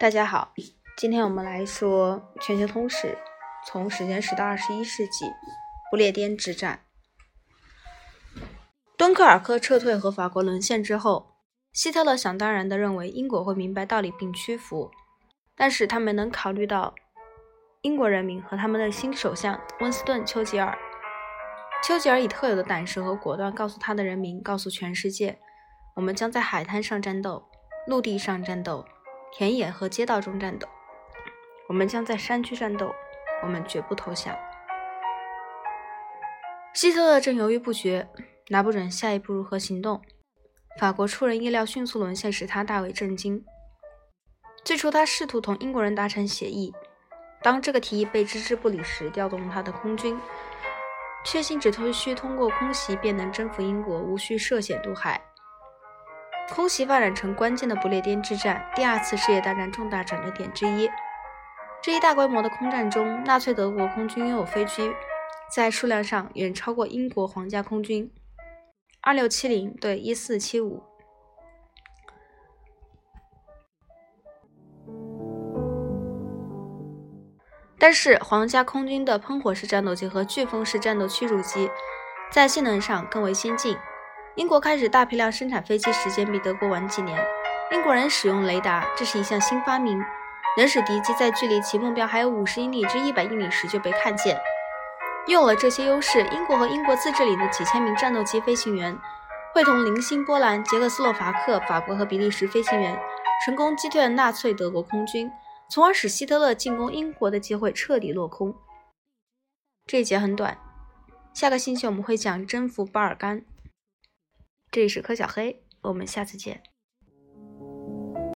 大家好，今天我们来说全球通史，从时间史到二十一世纪不列颠之战。敦刻尔克撤退和法国沦陷之后，希特勒想当然地认为英国会明白道理并屈服，但是他没能考虑到英国人民和他们的新首相温斯顿·丘吉尔。丘吉尔以特有的胆识和果断告诉他的人民，告诉全世界：我们将在海滩上战斗，陆地上战斗。田野和街道中战斗，我们将在山区战斗，我们绝不投降。希特勒正犹豫不决，拿不准下一步如何行动。法国出人意料迅速沦陷，使他大为震惊。最初，他试图同英国人达成协议，当这个提议被置之不理时，调动他的空军，确信只需通过空袭便能征服英国，无需涉险渡海。空袭发展成关键的不列颠之战，第二次世界大战重大转折点之一。这一大规模的空战中，纳粹德国空军拥有飞机，在数量上远超过英国皇家空军，二六七零对一四七五。但是，皇家空军的喷火式战斗机和飓风式战斗驱逐机在性能上更为先进。英国开始大批量生产飞机时间比德国晚几年。英国人使用雷达，这是一项新发明，能使敌机在距离其目标还有五十英里至一百英里时就被看见。拥有了这些优势，英国和英国自治领的几千名战斗机飞行员，会同零星波兰、捷克斯洛伐克、法国和比利时飞行员，成功击退了纳粹德国空军，从而使希特勒进攻英国的机会彻底落空。这一节很短，下个星期我们会讲征服巴尔干。这里是柯小黑，我们下次见。